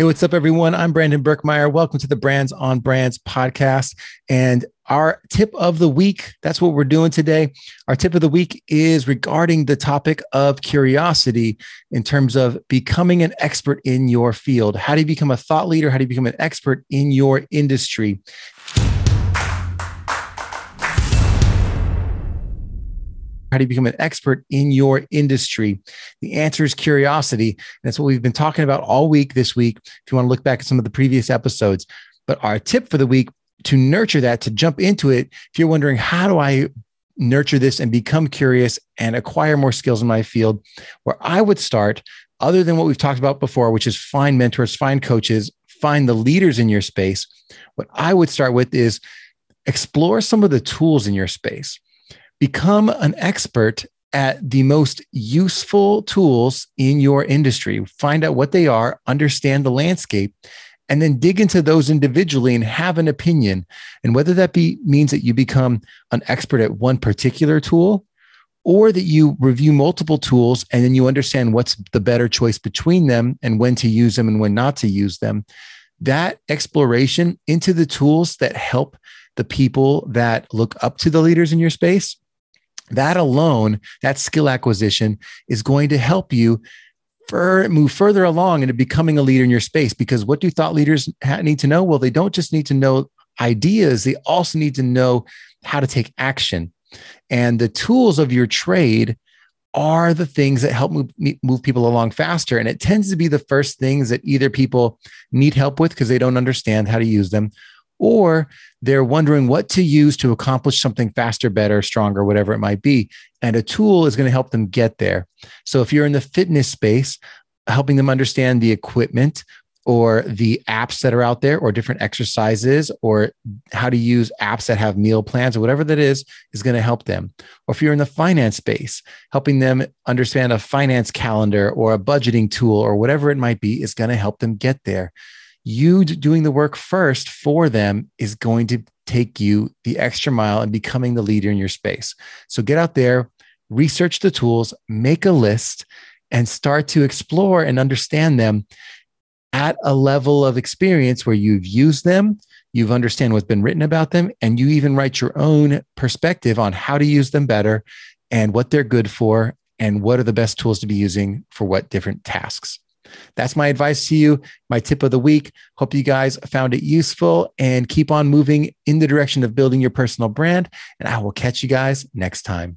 Hey, what's up, everyone? I'm Brandon Birkmeyer. Welcome to the Brands on Brands podcast. And our tip of the week, that's what we're doing today. Our tip of the week is regarding the topic of curiosity in terms of becoming an expert in your field. How do you become a thought leader? How do you become an expert in your industry? How do you become an expert in your industry? The answer is curiosity. That's what we've been talking about all week this week. If you want to look back at some of the previous episodes, but our tip for the week to nurture that, to jump into it, if you're wondering, how do I nurture this and become curious and acquire more skills in my field, where I would start, other than what we've talked about before, which is find mentors, find coaches, find the leaders in your space, what I would start with is explore some of the tools in your space become an expert at the most useful tools in your industry. Find out what they are, understand the landscape, and then dig into those individually and have an opinion. And whether that be means that you become an expert at one particular tool or that you review multiple tools and then you understand what's the better choice between them and when to use them and when not to use them. That exploration into the tools that help the people that look up to the leaders in your space that alone, that skill acquisition is going to help you move further along into becoming a leader in your space. Because what do thought leaders need to know? Well, they don't just need to know ideas, they also need to know how to take action. And the tools of your trade are the things that help move, move people along faster. And it tends to be the first things that either people need help with because they don't understand how to use them, or they're wondering what to use to accomplish something faster, better, stronger, whatever it might be. And a tool is going to help them get there. So if you're in the fitness space, helping them understand the equipment or the apps that are out there or different exercises or how to use apps that have meal plans or whatever that is is going to help them or if you're in the finance space helping them understand a finance calendar or a budgeting tool or whatever it might be is going to help them get there you doing the work first for them is going to take you the extra mile and becoming the leader in your space. So get out there, research the tools, make a list, and start to explore and understand them at a level of experience where you've used them, you've understand what's been written about them, and you even write your own perspective on how to use them better and what they're good for and what are the best tools to be using for what different tasks. That's my advice to you, my tip of the week. Hope you guys found it useful and keep on moving in the direction of building your personal brand. And I will catch you guys next time.